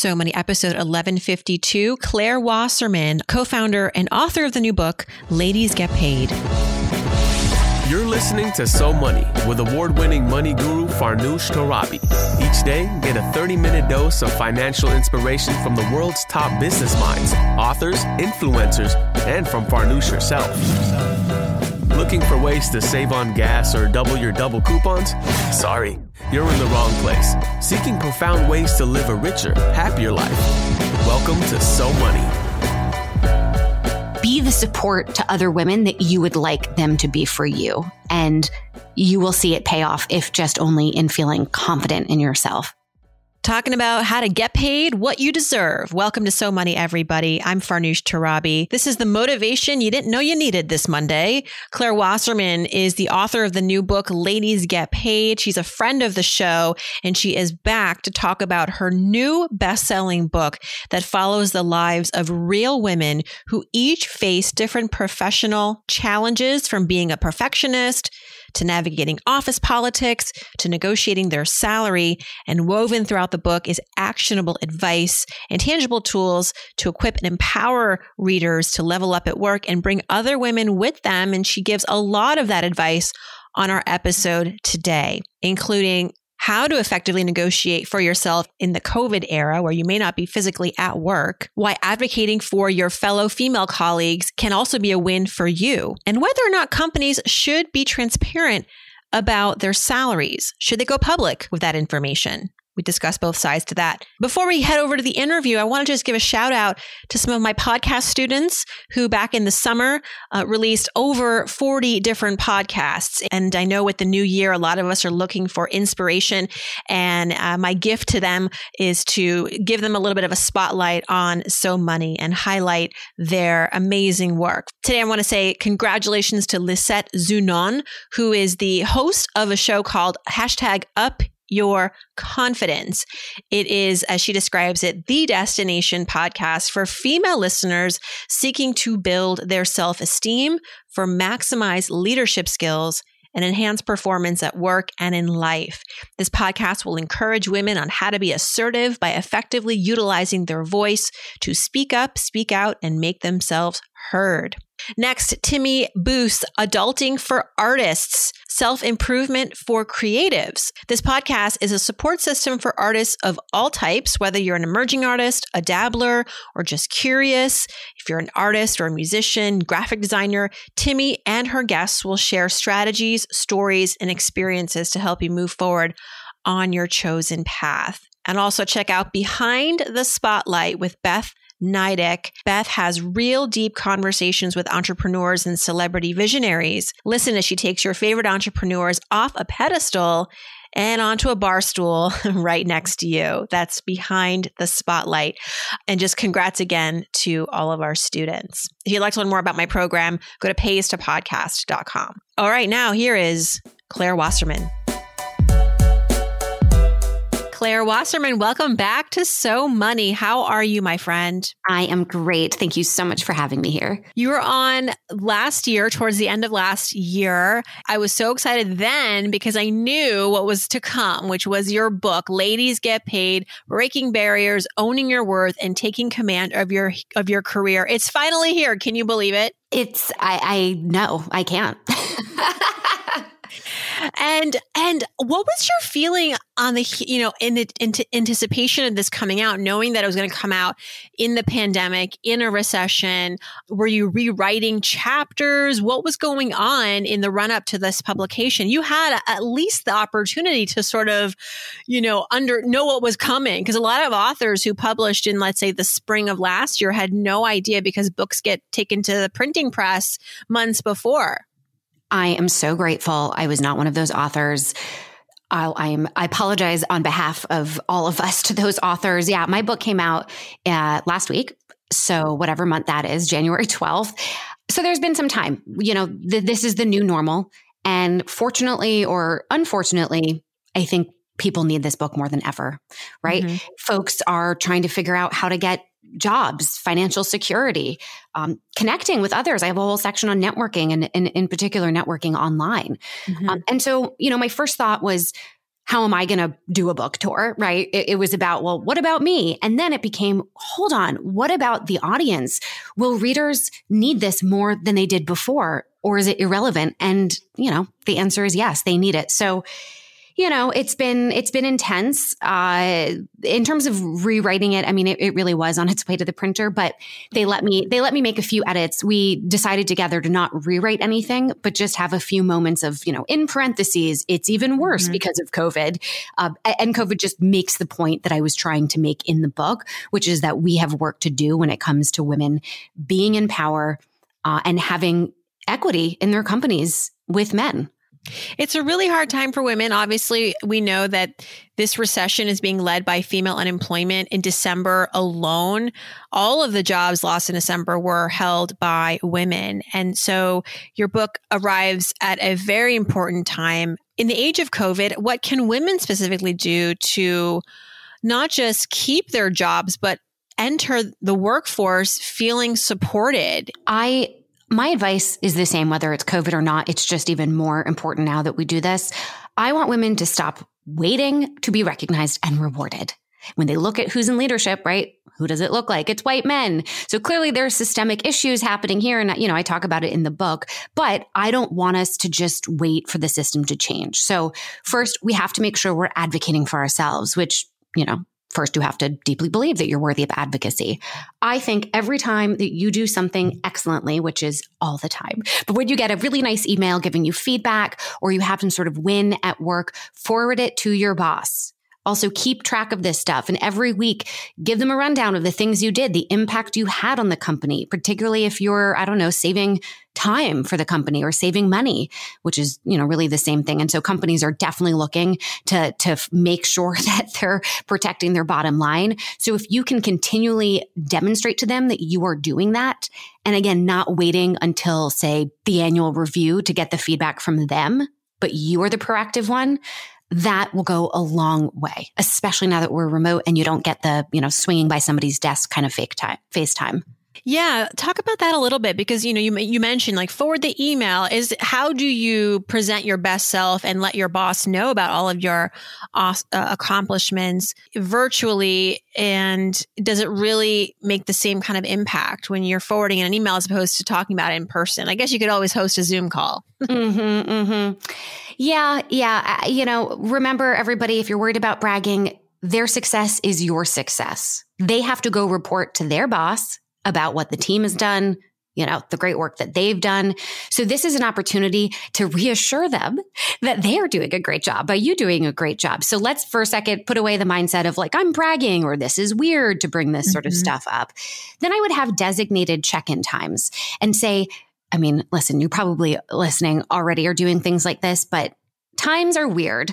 So Money, episode 1152. Claire Wasserman, co founder and author of the new book, Ladies Get Paid. You're listening to So Money with award winning money guru Farnoosh Torabi. Each day, get a 30 minute dose of financial inspiration from the world's top business minds, authors, influencers, and from Farnoosh herself. Looking for ways to save on gas or double your double coupons? Sorry, you're in the wrong place. Seeking profound ways to live a richer, happier life. Welcome to So Money be the support to other women that you would like them to be for you. And you will see it pay off if just only in feeling confident in yourself talking about how to get paid what you deserve. Welcome to So Money, everybody. I'm Farnoosh Torabi. This is the motivation you didn't know you needed this Monday. Claire Wasserman is the author of the new book, Ladies Get Paid. She's a friend of the show, and she is back to talk about her new best selling book that follows the lives of real women who each face different professional challenges from being a perfectionist to navigating office politics to negotiating their salary. And woven throughout the book is actionable advice and tangible tools to equip and empower readers to level up at work and bring other women with them. And she gives a lot of that advice on our episode today, including how to effectively negotiate for yourself in the COVID era where you may not be physically at work, why advocating for your fellow female colleagues can also be a win for you, and whether or not companies should be transparent about their salaries. Should they go public with that information? We discuss both sides to that. Before we head over to the interview, I want to just give a shout out to some of my podcast students who back in the summer uh, released over 40 different podcasts. And I know with the new year, a lot of us are looking for inspiration. And uh, my gift to them is to give them a little bit of a spotlight on So Money and highlight their amazing work. Today, I want to say congratulations to Lisette Zunon, who is the host of a show called hashtag Up your confidence. It is, as she describes it, the destination podcast for female listeners seeking to build their self esteem for maximized leadership skills and enhance performance at work and in life. This podcast will encourage women on how to be assertive by effectively utilizing their voice to speak up, speak out, and make themselves heard. Next, Timmy Boos, Adulting for Artists, Self Improvement for Creatives. This podcast is a support system for artists of all types, whether you're an emerging artist, a dabbler, or just curious. If you're an artist or a musician, graphic designer, Timmy and her guests will share strategies, stories, and experiences to help you move forward on your chosen path. And also check out Behind the Spotlight with Beth Nidek. Beth has real deep conversations with entrepreneurs and celebrity visionaries. Listen as she takes your favorite entrepreneurs off a pedestal and onto a bar stool right next to you. That's behind the spotlight. And just congrats again to all of our students. If you'd like to learn more about my program, go to paystopodcast.com. All right, now here is Claire Wasserman. Claire Wasserman, welcome back to So Money. How are you, my friend? I am great. Thank you so much for having me here. You were on last year, towards the end of last year. I was so excited then because I knew what was to come, which was your book, Ladies Get Paid, Breaking Barriers, Owning Your Worth, and Taking Command of your of your career. It's finally here. Can you believe it? It's I I know, I can't. and and what was your feeling on the you know in the anticipation of this coming out knowing that it was going to come out in the pandemic in a recession? Were you rewriting chapters? What was going on in the run up to this publication? You had at least the opportunity to sort of you know under know what was coming because a lot of authors who published in let's say the spring of last year had no idea because books get taken to the printing press months before I am so grateful. I was not one of those authors. I'll, I am. I apologize on behalf of all of us to those authors. Yeah, my book came out uh, last week, so whatever month that is, January twelfth. So there's been some time. You know, th- this is the new normal, and fortunately or unfortunately, I think people need this book more than ever. Right? Mm-hmm. Folks are trying to figure out how to get jobs, financial security, um, connecting with others. I have a whole section on networking and, and in particular, networking online. Mm-hmm. Um, and so, you know, my first thought was, how am I going to do a book tour? Right. It, it, was about, well, what about me? And then it became, hold on, what about the audience? Will readers need this more than they did before? Or is it irrelevant? And, you know, the answer is yes, they need it. So you know, it's been it's been intense. Uh, in terms of rewriting it, I mean, it, it, really was on its way to the printer, but they let me they let me make a few edits. We decided together to not rewrite anything, but just have a few moments of you know, in parentheses, it's even worse mm-hmm. because of COVID, uh, and COVID just makes the point that I was trying to make in the book, which is that we have work to do when it comes to women being in power uh, and having equity in their companies with men. It's a really hard time for women. Obviously, we know that this recession is being led by female unemployment. In December alone, all of the jobs lost in December were held by women. And so your book arrives at a very important time. In the age of COVID, what can women specifically do to not just keep their jobs, but enter the workforce feeling supported? I my advice is the same, whether it's COVID or not. It's just even more important now that we do this. I want women to stop waiting to be recognized and rewarded. When they look at who's in leadership, right? Who does it look like? It's white men. So clearly there's systemic issues happening here. And, you know, I talk about it in the book, but I don't want us to just wait for the system to change. So first, we have to make sure we're advocating for ourselves, which, you know, first you have to deeply believe that you're worthy of advocacy. I think every time that you do something excellently, which is all the time, but when you get a really nice email giving you feedback or you have some sort of win at work, forward it to your boss. Also, keep track of this stuff and every week give them a rundown of the things you did, the impact you had on the company, particularly if you're, I don't know, saving time for the company or saving money, which is, you know, really the same thing. And so companies are definitely looking to, to make sure that they're protecting their bottom line. So if you can continually demonstrate to them that you are doing that, and again, not waiting until say the annual review to get the feedback from them, but you are the proactive one, that will go a long way, especially now that we're remote and you don't get the, you know, swinging by somebody's desk kind of fake time, FaceTime. Yeah, talk about that a little bit because you know you you mentioned like forward the email is how do you present your best self and let your boss know about all of your uh, accomplishments virtually and does it really make the same kind of impact when you're forwarding an email as opposed to talking about it in person? I guess you could always host a Zoom call. mm-hmm, mm-hmm. Yeah, yeah. You know, remember everybody, if you're worried about bragging, their success is your success. They have to go report to their boss about what the team has done, you know, the great work that they've done. So this is an opportunity to reassure them that they are doing a great job by you doing a great job. So let's for a second put away the mindset of like, I'm bragging or this is weird to bring this mm-hmm. sort of mm-hmm. stuff up. Then I would have designated check in times and say, I mean, listen, you probably listening already are doing things like this, but times are weird.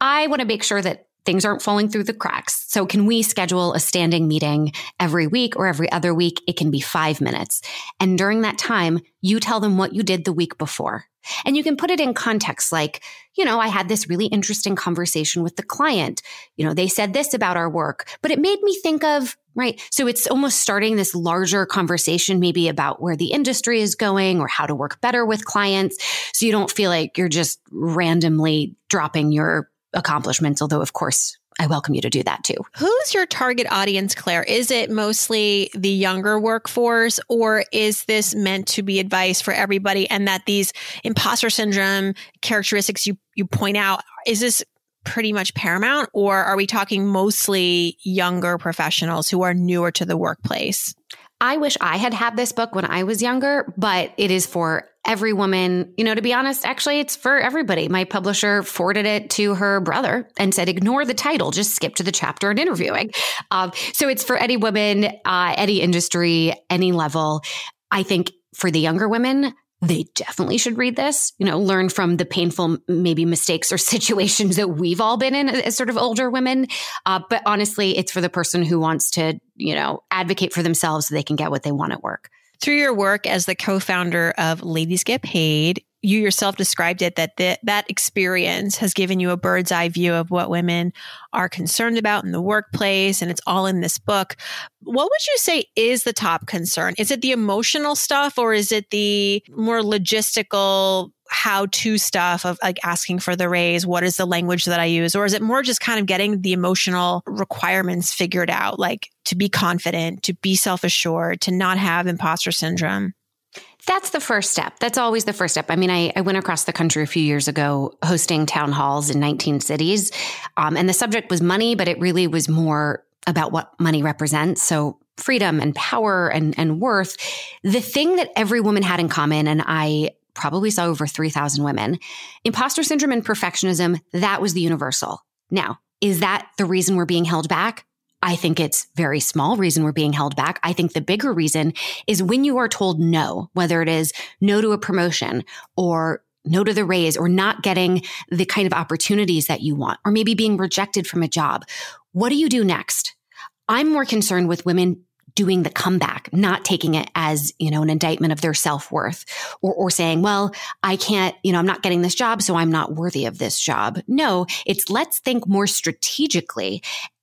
I want to make sure that things aren't falling through the cracks. So can we schedule a standing meeting every week or every other week? It can be five minutes. And during that time, you tell them what you did the week before. And you can put it in context like, you know, I had this really interesting conversation with the client. You know, they said this about our work, but it made me think of, right? So it's almost starting this larger conversation, maybe about where the industry is going or how to work better with clients. So you don't feel like you're just randomly dropping your accomplishments, although, of course, I welcome you to do that too. Who's your target audience, Claire? Is it mostly the younger workforce, or is this meant to be advice for everybody? And that these imposter syndrome characteristics you, you point out, is this pretty much paramount, or are we talking mostly younger professionals who are newer to the workplace? I wish I had had this book when I was younger, but it is for every woman. You know, to be honest, actually, it's for everybody. My publisher forwarded it to her brother and said, ignore the title, just skip to the chapter and interviewing. Um, so it's for any woman, uh, any industry, any level. I think for the younger women, they definitely should read this, you know, learn from the painful, maybe mistakes or situations that we've all been in as sort of older women. Uh, but honestly, it's for the person who wants to, you know, advocate for themselves so they can get what they want at work. Through your work as the co-founder of Ladies Get Paid, you yourself described it that that experience has given you a bird's eye view of what women are concerned about in the workplace and it's all in this book what would you say is the top concern is it the emotional stuff or is it the more logistical how to stuff of like asking for the raise? What is the language that I use? Or is it more just kind of getting the emotional requirements figured out, like to be confident, to be self assured, to not have imposter syndrome? That's the first step. That's always the first step. I mean, I, I went across the country a few years ago hosting town halls in 19 cities. Um, and the subject was money, but it really was more about what money represents. So freedom and power and, and worth. The thing that every woman had in common, and I probably saw over 3,000 women, imposter syndrome and perfectionism, that was the universal. Now, is that the reason we're being held back? I think it's very small reason we're being held back. I think the bigger reason is when you are told no, whether it is no to a promotion or no to the raise or not getting the kind of opportunities that you want, or maybe being rejected from a job. What do you do next? I'm more concerned with women doing the comeback, not taking it as, you know, an indictment of their self-worth or, or saying, well, I can't, you know, I'm not getting this job, so I'm not worthy of this job. No, it's let's think more strategically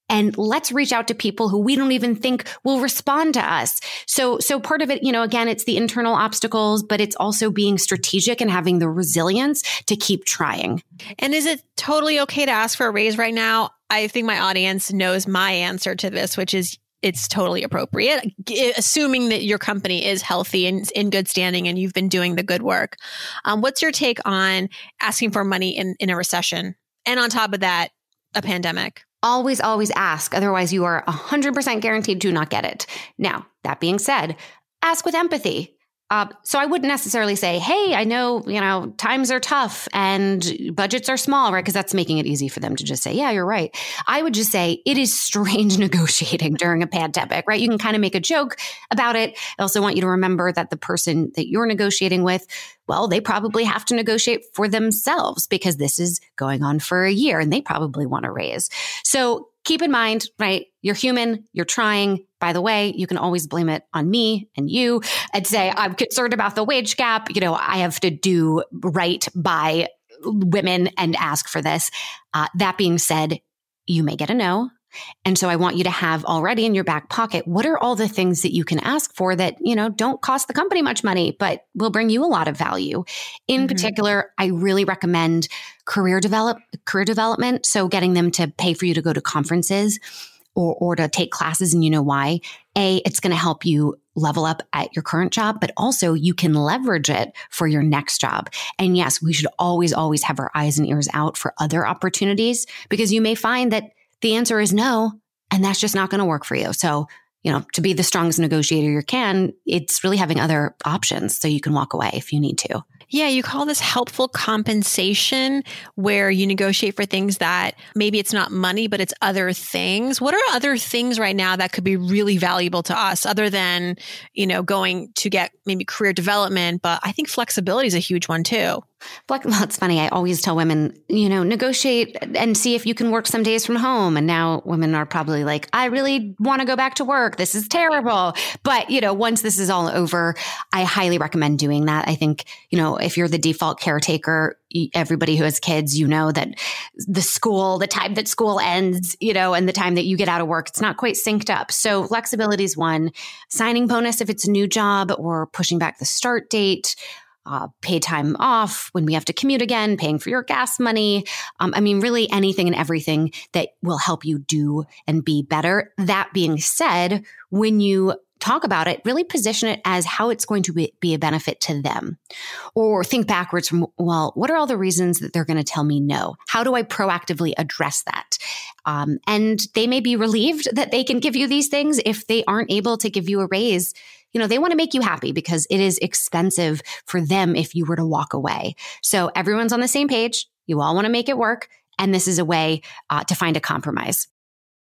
and let's reach out to people who we don't even think will respond to us. So, so part of it, you know, again, it's the internal obstacles, but it's also being strategic and having the resilience to keep trying. And is it totally okay to ask for a raise right now? I think my audience knows my answer to this, which is it's totally appropriate, assuming that your company is healthy and in good standing and you've been doing the good work. Um, what's your take on asking for money in, in a recession? And on top of that, a pandemic? Always, always ask. Otherwise, you are 100% guaranteed to not get it. Now, that being said, ask with empathy. Uh, so I wouldn't necessarily say, "Hey, I know you know times are tough and budgets are small, right?" Because that's making it easy for them to just say, "Yeah, you're right." I would just say it is strange negotiating during a pandemic, right? You can kind of make a joke about it. I also want you to remember that the person that you're negotiating with, well, they probably have to negotiate for themselves because this is going on for a year, and they probably want to raise. So keep in mind, right? You're human, you're trying. By the way, you can always blame it on me and you and say, I'm concerned about the wage gap. You know, I have to do right by women and ask for this. Uh, that being said, you may get a no. And so I want you to have already in your back pocket what are all the things that you can ask for that, you know, don't cost the company much money, but will bring you a lot of value. In mm-hmm. particular, I really recommend career develop career development, so getting them to pay for you to go to conferences or or to take classes and you know why. A, it's going to help you level up at your current job, but also you can leverage it for your next job. And yes, we should always always have our eyes and ears out for other opportunities because you may find that the answer is no. And that's just not going to work for you. So, you know, to be the strongest negotiator you can, it's really having other options so you can walk away if you need to. Yeah, you call this helpful compensation where you negotiate for things that maybe it's not money, but it's other things. What are other things right now that could be really valuable to us other than, you know, going to get maybe career development? But I think flexibility is a huge one too. Well, it's funny. I always tell women, you know, negotiate and see if you can work some days from home. And now women are probably like, I really want to go back to work. This is terrible. But, you know, once this is all over, I highly recommend doing that. I think, you know, if you're the default caretaker, everybody who has kids, you know that the school, the time that school ends, you know, and the time that you get out of work, it's not quite synced up. So flexibility is one. Signing bonus if it's a new job or pushing back the start date uh, pay time off when we have to commute again, paying for your gas money. Um, I mean, really anything and everything that will help you do and be better. That being said, when you talk about it, really position it as how it's going to be, be, a benefit to them. Or think backwards from, well, what are all the reasons that they're going to tell me no? How do I proactively address that? Um, and they may be relieved that they can give you these things if they aren't able to give you a raise you know, they want to make you happy because it is expensive for them if you were to walk away. So everyone's on the same page. You all want to make it work. And this is a way uh, to find a compromise.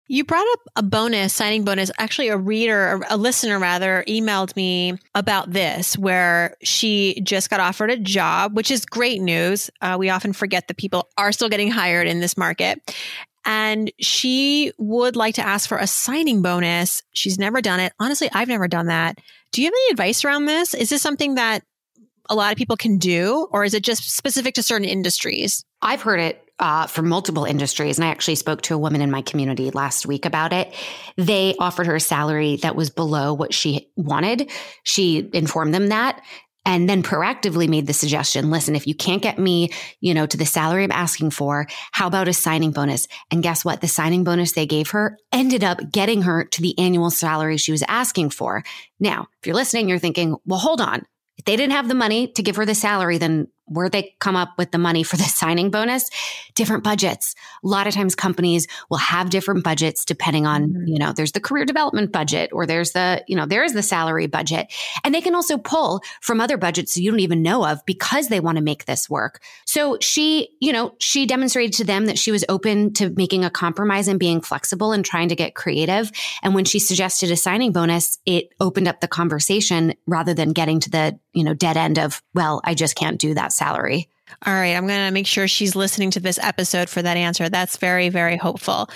You brought up a bonus, signing bonus. Actually, a reader, a listener rather, emailed me about this where she just got offered a job, which is great news. Uh, we often forget that people are still getting hired in this market and she would like to ask for a signing bonus. She's never done it. Honestly, I've never done that. Do you have any advice around this? Is this something that a lot of people can do, or is it just specific to certain industries? I've heard it uh, multiple industries. And I actually spoke to a woman in my community last week about it. They offered her a salary that was below what she wanted. She informed them that and then proactively made the suggestion, listen, if you can't get me, you know, to the salary I'm asking for, how about a signing bonus? And guess what? The signing bonus they gave her ended up getting her to the annual salary she was asking for. Now, if you're listening, you're thinking, well, hold on. If they didn't have the money to give her the salary, then where they come up with the money for the signing bonus, different budgets. A lot of times companies will have different budgets depending on, mm-hmm. you know, there's the career development budget or there's the, you know, there is the salary budget. And they can also pull from other budgets you don't even know of because they want to make this work. So she, you know, she demonstrated to them that she was open to making a compromise and being flexible and trying to get creative. And when she suggested a signing bonus, it opened up the conversation rather than getting to the, you know, dead end of, well, I just can't do that salary. All right, I'm going to make sure she's listening to this episode for that answer. That's very, very hopeful.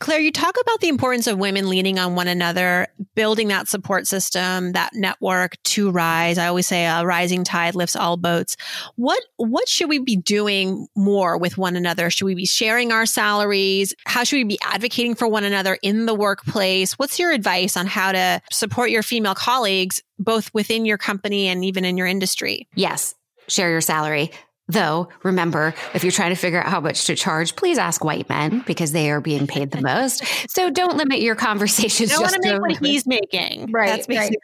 Claire, you talk about the importance of women leaning on one another, building that support system, that network to rise. I always say a rising tide lifts all boats. What what should we be doing more with one another? Should we be sharing our salaries? How should we be advocating for one another in the workplace? What's your advice on how to support your female colleagues both within your company and even in your industry? Yes, share your salary. Though, remember, if you're trying to figure out how much to charge, please ask white men because they are being paid the most. So don't limit your conversations. I want to make what he's making. Right. right.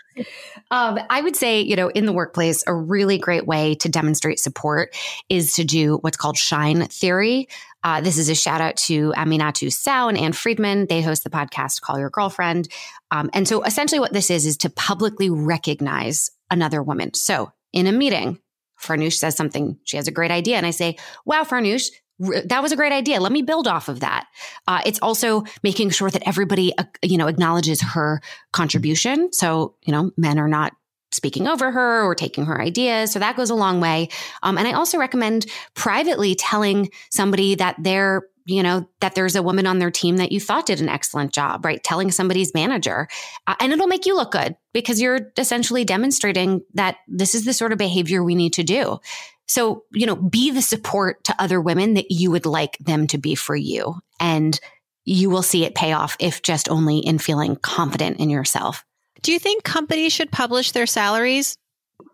Um, I would say, you know, in the workplace, a really great way to demonstrate support is to do what's called shine theory. Uh, this is a shout out to Aminatou Sow and Ann Friedman. They host the podcast Call Your Girlfriend. Um, and so essentially what this is, is to publicly recognize another woman. So in a meeting, Farnoosh says something, she has a great idea. And I say, wow, Farnoosh, that was a great idea. Let me build off of that. Uh, it's also making sure that everybody, uh, you know, acknowledges her contribution. So, you know, men are not speaking over her or taking her ideas. So that goes a long way. Um, and I also recommend privately telling somebody that they're you know, that there's a woman on their team that you thought did an excellent job, right? Telling somebody's manager. Uh, and it'll make you look good because you're essentially demonstrating that this is the sort of behavior we need to do. So, you know, be the support to other women that you would like them to be for you. And you will see it pay off if just only in feeling confident in yourself. Do you think companies should publish their salaries?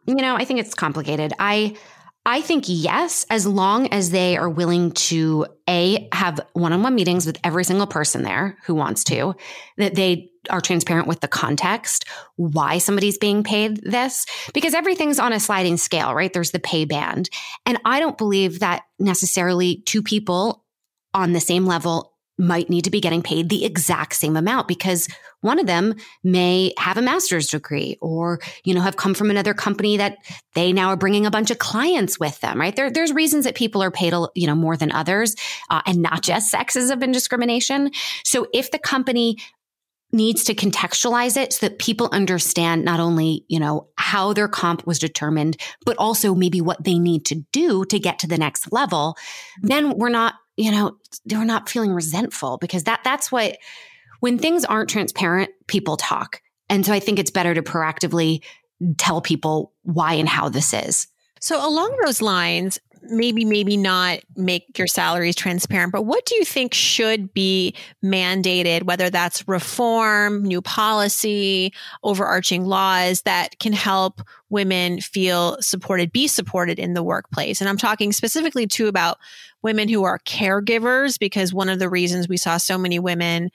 You know, I think it's complicated. I I think yes, as long as they are willing to A, have one on one meetings with every single person there who wants to, that they are transparent with the context, why somebody's being paid this, because everything's on a sliding scale, right? There's the pay band. And I don't believe that necessarily two people on the same level might need to be getting paid the exact same amount because one of them may have a master's degree or, you know, have come from another company that they now are bringing a bunch of clients with them, right? There, there's reasons that people are paid, you know, more than others uh, and not just sexism and discrimination. So if the company needs to contextualize it so that people understand not only, you know, how their comp was determined, but also maybe what they need to do to get to the next level, then we're not you know, they're not feeling resentful because that that's what when things aren't transparent, people talk. And so I think it's better to proactively tell people why and how this is. So along those lines, maybe maybe not make your salaries transparent but what do you think should be mandated whether that's reform new policy overarching laws that can help women feel supported be supported in the workplace and i'm talking specifically too about women who are caregivers because one of the reasons we saw so many women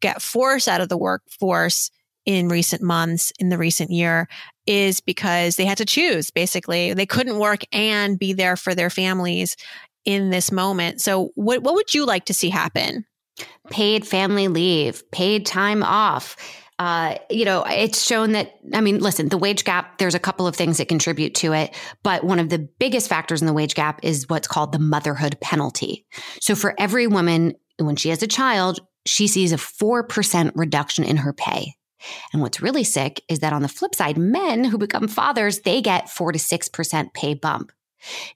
get forced out of the workforce in recent months in the recent year is because they had to choose basically. They couldn't work and be there for their families in this moment. So what, what would you like to see happen? Paid family leave paid time off. Uh, you know, it's shown that, I mean, listen, the wage gap, there's a couple of things that contribute to it, but one of the biggest factors in the wage gap is what's called the motherhood penalty. So for every woman, when she has a child, she sees a 4% reduction in her pay. And what's really sick is that on the flip side, men who become fathers, they get four to 6% pay bump.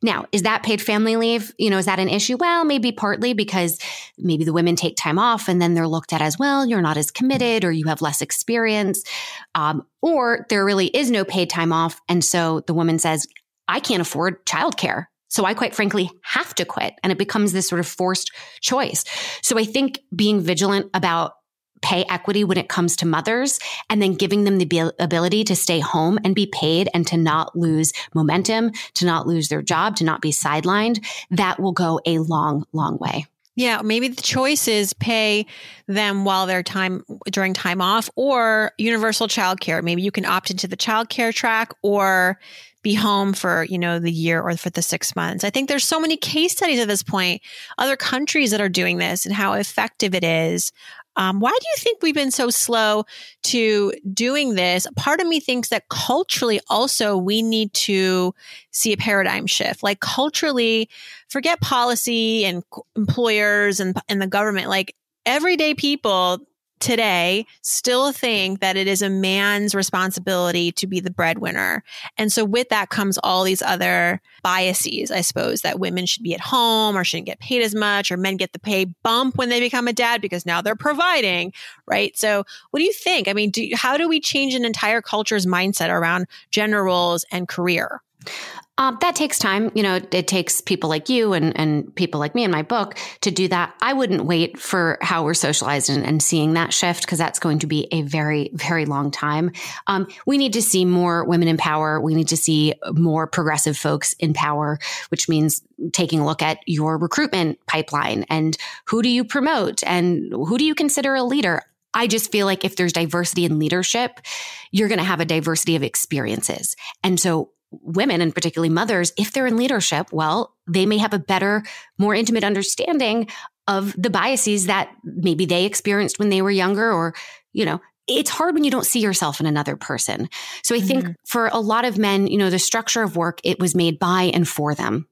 Now, is that paid family leave? You know, is that an issue? Well, maybe partly because maybe the women take time off and then they're looked at as well, you're not as committed or you have less experience. Um, or there really is no paid time off. And so the woman says, I can't afford childcare. So I quite frankly have to quit. And it becomes this sort of forced choice. So I think being vigilant about pay equity when it comes to mothers and then giving them the ability to stay home and be paid and to not lose momentum, to not lose their job, to not be sidelined, that will go a long, long way. Yeah, maybe the choice is pay them while they're time during time off or universal childcare. Maybe you can opt into the childcare track or be home for, you know, the year or for the 6 months. I think there's so many case studies at this point, other countries that are doing this and how effective it is. Um, why do you think we've been so slow to doing this? Part of me thinks that culturally also we need to see a paradigm shift. Like culturally, forget policy and employers and, and the government. Like everyday people today still think that it is a man's responsibility to be the breadwinner. And so with that comes all these other biases, I suppose, that women should be at home or shouldn't get paid as much, or men get the pay bump when they become a dad because now they're providing, right? So what do you think? I mean, do, how do we change an entire culture's mindset around gender roles and career? Um, that takes time. You know, it takes people like you and, and people like me in my book to do that. I wouldn't wait for how we're socialized and, and seeing that shift because that's going to be a very, very long time. Um, we need to see more women in power. We need to see more progressive folks in power, which means taking a look at your recruitment pipeline and who do you promote and who do you consider a leader? I just feel like if there's diversity in leadership, you're going to have a diversity of experiences. And so women and particularly mothers, if they're in leadership, well, they may have a better, more intimate understanding of the biases that maybe they experienced when they were younger or, you know, it's hard when you don't see yourself in another person. So I mm-hmm. think for a lot of men, you know, the structure of work, it was made by and for them.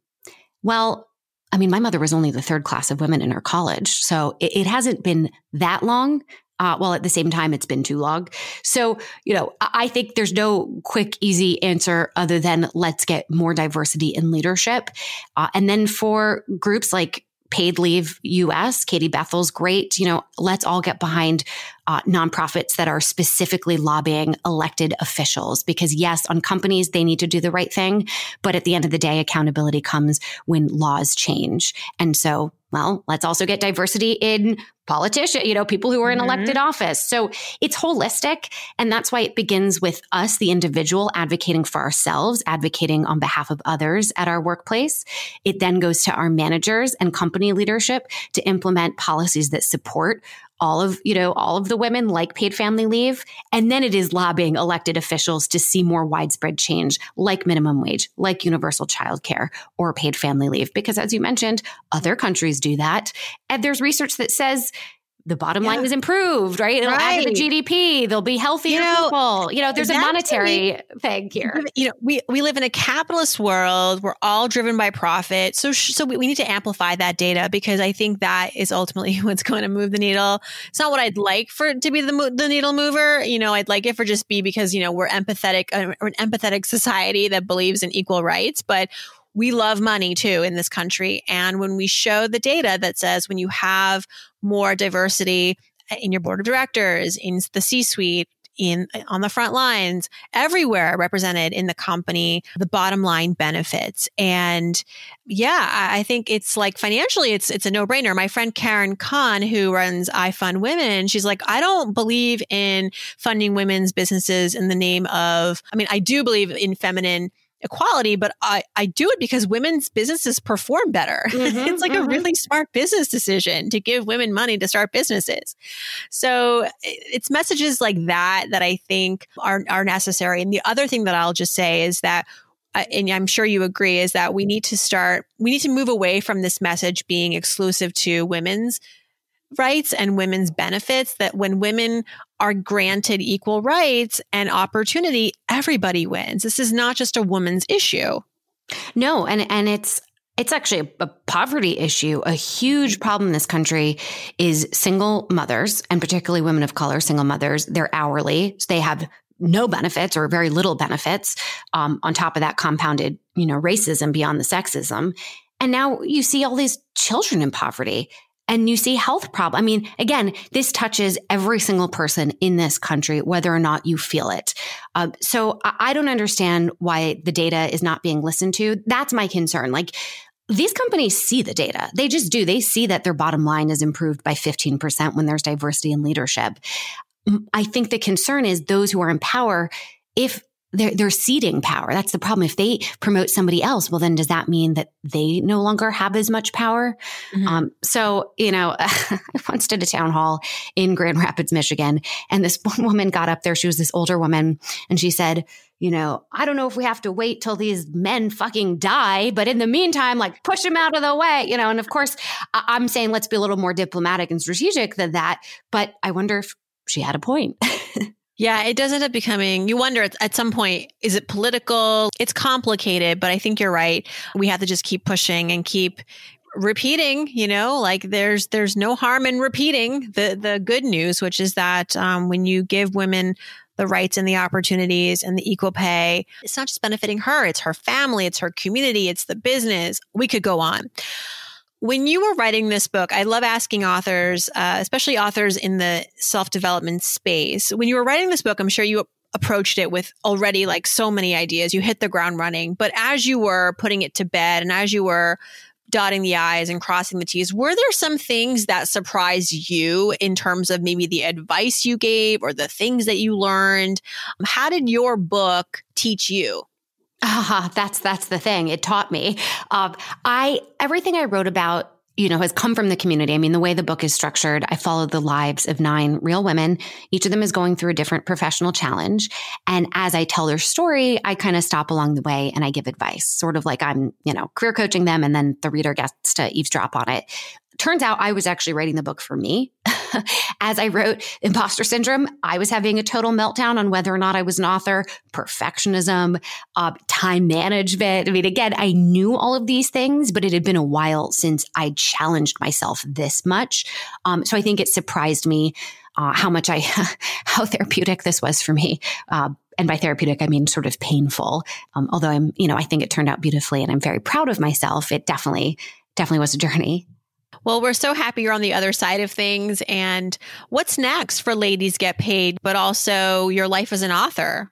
Well, I mean, my mother was only the third class of women in her college. So it, it hasn't been that long uh, while at the same time it's been too long. So, you know, I think there's no quick, easy answer other than let's get more diversity in leadership. Uh, and then for groups like Paid Leave US, Katie Bethell's great. You know, let's all get behind uh, nonprofits that are specifically lobbying elected officials because yes, on companies, they need to do the right thing. But at the end of the day, accountability comes when laws change. And so well, let's also get diversity in politicians, you know, people who are in mm-hmm. elected office. So it's holistic. And that's why it begins with us, the individual, advocating for ourselves, advocating on behalf of others at our workplace. It then goes to our managers and company leadership to implement policies that support all of, you know, all of the women like paid family leave. And then it is lobbying elected officials to see more widespread change like minimum wage, like universal childcare or paid family leave. Because as you mentioned, other countries do that. And there's research that says the bottom yeah. line is improved, right? It'll right. add to the GDP. There'll be healthier you know, people. You know, there's a monetary thing here. You know, we, we live in a capitalist world. We're all driven by profit. So, so we, we need to amplify that data because I think that is ultimately what's going to move the needle. It's not what I'd like for it to be the, the needle mover. You know, I'd like it for just be because, you know, we're empathetic, uh, we're an empathetic society that believes in equal rights, but we love money too in this country. And when we show the data that says when you have more diversity eh, in your board of directors, in the C suite, in eh, on the front lines everywhere represented in the company the bottom line benefits and yeah i think it's like financially it's it's a no-brainer my friend Karen Cahn who runs i fund women she's like i don't believe in funding women's businesses in the name of i mean i do believe in feminine equality, but I, I do it because women's businesses perform better. Mm-hmm, it's like mm-hmm. a really smart business decision to give women money to start businesses. So it's messages like that that I think are, are necessary. And the other thing that I'll just say is that and I'm sure you agree, is that we need to start, we need to move away from this message being exclusive to women's rights and women's benefits that when women are granted equal rights and opportunity, everybody wins. This is not just a woman's issue. No, and and it's it's actually a, a, poverty issue. A huge problem in this country is single mothers, and particularly women of color, single mothers. They're hourly. So they have no benefits or very little benefits. Um, on top of that, compounded, you know, racism beyond the sexism. And now you see all these children in poverty and you see health problem. I mean, again, this touches every single person in this country, whether or not you feel it. Uh, so I, I don't understand why the data is not being listened to. That's my concern. Like, these companies see the data. They just do. They see that their bottom line is improved by 15% when there's diversity in leadership. I think the concern is those who are in power, if they're, they're power. That's the problem. If they promote somebody else, well, then does that mean that they no longer have as much power? Mm-hmm. Um, so, you know, I once did a town hall in Grand Rapids, Michigan, and this one woman got up there. She was this older woman and she said, you know, I don't know if we have to wait till these men fucking die, but in the meantime, like push them out of the way, you know. And of course, I- I'm saying let's be a little more diplomatic and strategic than that. But I wonder if she had a point. Yeah, it does end up becoming, you wonder at some point, is it political? It's complicated, but I think you're right. We have to just keep pushing and keep repeating you know like there's there's no harm in repeating the the good news which is that um, when you give women the rights and the opportunities and the equal pay it's not just benefiting her it's her family it's her community it's the business we could go on when you were writing this book, I love asking authors, uh, especially authors in the self development space. When you were writing this book, I'm sure you approached it with already like so many ideas. You hit the ground running. But as you were putting it to bed and as you were dotting the I's and crossing the T's, were there some things that surprised you in terms of maybe the advice you gave or the things that you learned? How did your book teach you? Ah, that's that's the thing. It taught me. Uh, I everything I wrote about you know, has come from the community. I mean, the way the book is structured, I followed the lives of nine real women. Each of them is going through a different professional challenge. And as I tell their story, I kind of stop along the way and I give advice, sort of like I'm, you know, career coaching them and then the reader gets to eavesdrop on it turns out I was actually writing the book for me. As I wrote Imposter Syndrome, I was having a total meltdown on whether or not I was an author, perfectionism, uh, time management. I mean, again, I knew all of these things, but it had been a while since I challenged myself this much. Um, so I think it surprised me uh, how much I, how therapeutic this was for me. Uh, and by therapeutic, I mean sort of painful. Um, although I'm, you know, I think it turned out beautifully and I'm very proud of myself. It definitely, definitely was a journey. Well, we're so happy you're on the other side of things. And what's next for Ladies Get Paid, but also your life as an author?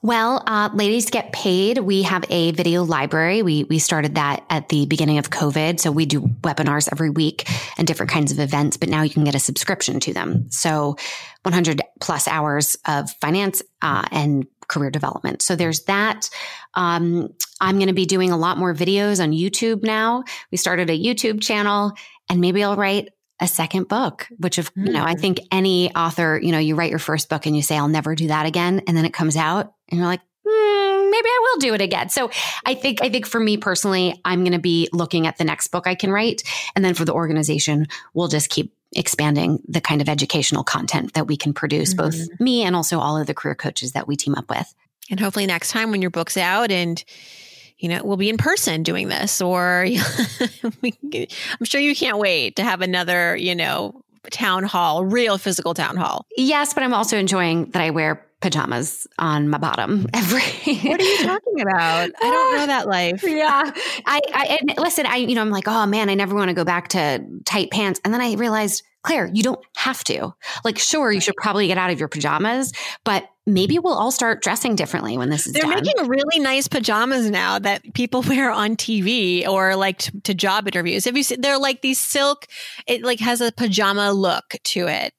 Well, uh, ladies get paid. We have a video library. We we started that at the beginning of COVID, so we do webinars every week and different kinds of events. But now you can get a subscription to them. So, 100 plus hours of finance uh, and career development. So there's that. Um, I'm going to be doing a lot more videos on YouTube now. We started a YouTube channel, and maybe I'll write a second book, which of, you know, I hmm. think any author, you know, you write your first book and you say, I'll never do that again. And then it comes out and you're like, mm, maybe I will do it again. So I think, I think for me personally, I'm going to be looking at the next book I can write. And then for the organization, we'll just keep expanding the kind of educational content that we can produce, mm-hmm. both me and also all of the career coaches that we team up with. And hopefully next time when your book's out and you know, we'll be in person doing this, or I'm sure you can't wait to have another, you know, town hall, real physical town hall. Yes, but I'm also enjoying that I wear pajamas on my bottom every what are you talking about? I don't know that life. Yeah. I i listen i you know i'm like oh man i never want to go back to tight pants. And then i realized claire you don't have to. Like sure you should probably get out of your pajamas but maybe we'll all start dressing differently when this is they're done. making really nice pajamas now that people wear on tv or like to, to job interviews. Have you seen they're like these silk it like has a pajama look to it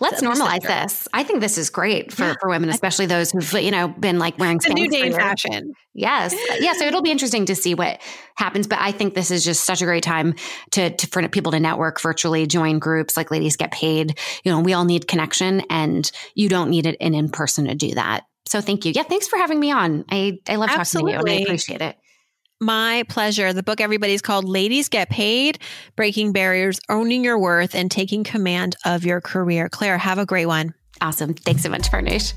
Let's normalize this. I think this is great for, yeah. for women, especially those who've, you know, been like wearing it's a new day in fashion. Yes. Yeah. So it'll be interesting to see what happens. But I think this is just such a great time to, to for people to network virtually, join groups like Ladies Get Paid. You know, we all need connection and you don't need it in in person to do that. So thank you. Yeah. Thanks for having me on. I, I love Absolutely. talking to you and I appreciate it. My pleasure. The book everybody's called Ladies Get Paid Breaking Barriers, Owning Your Worth, and Taking Command of Your Career. Claire, have a great one. Awesome. Thanks so much, Farnoosh.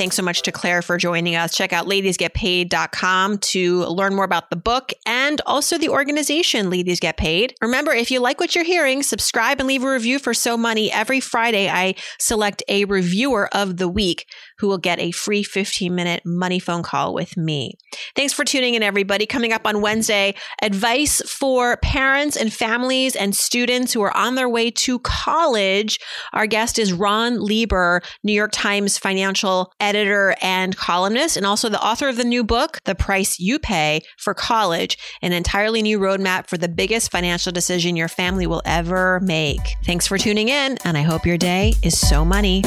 Thanks so much to Claire for joining us. Check out ladiesgetpaid.com to learn more about the book and also the organization Ladies Get Paid. Remember, if you like what you're hearing, subscribe and leave a review for So Money. Every Friday, I select a reviewer of the week who will get a free 15 minute money phone call with me. Thanks for tuning in, everybody. Coming up on Wednesday, advice for parents and families and students who are on their way to college. Our guest is Ron Lieber, New York Times financial editor and columnist, and also the author of the new book, The Price You Pay for College, an entirely new roadmap for the biggest financial decision your family will ever make. Thanks for tuning in, and I hope your day is so money.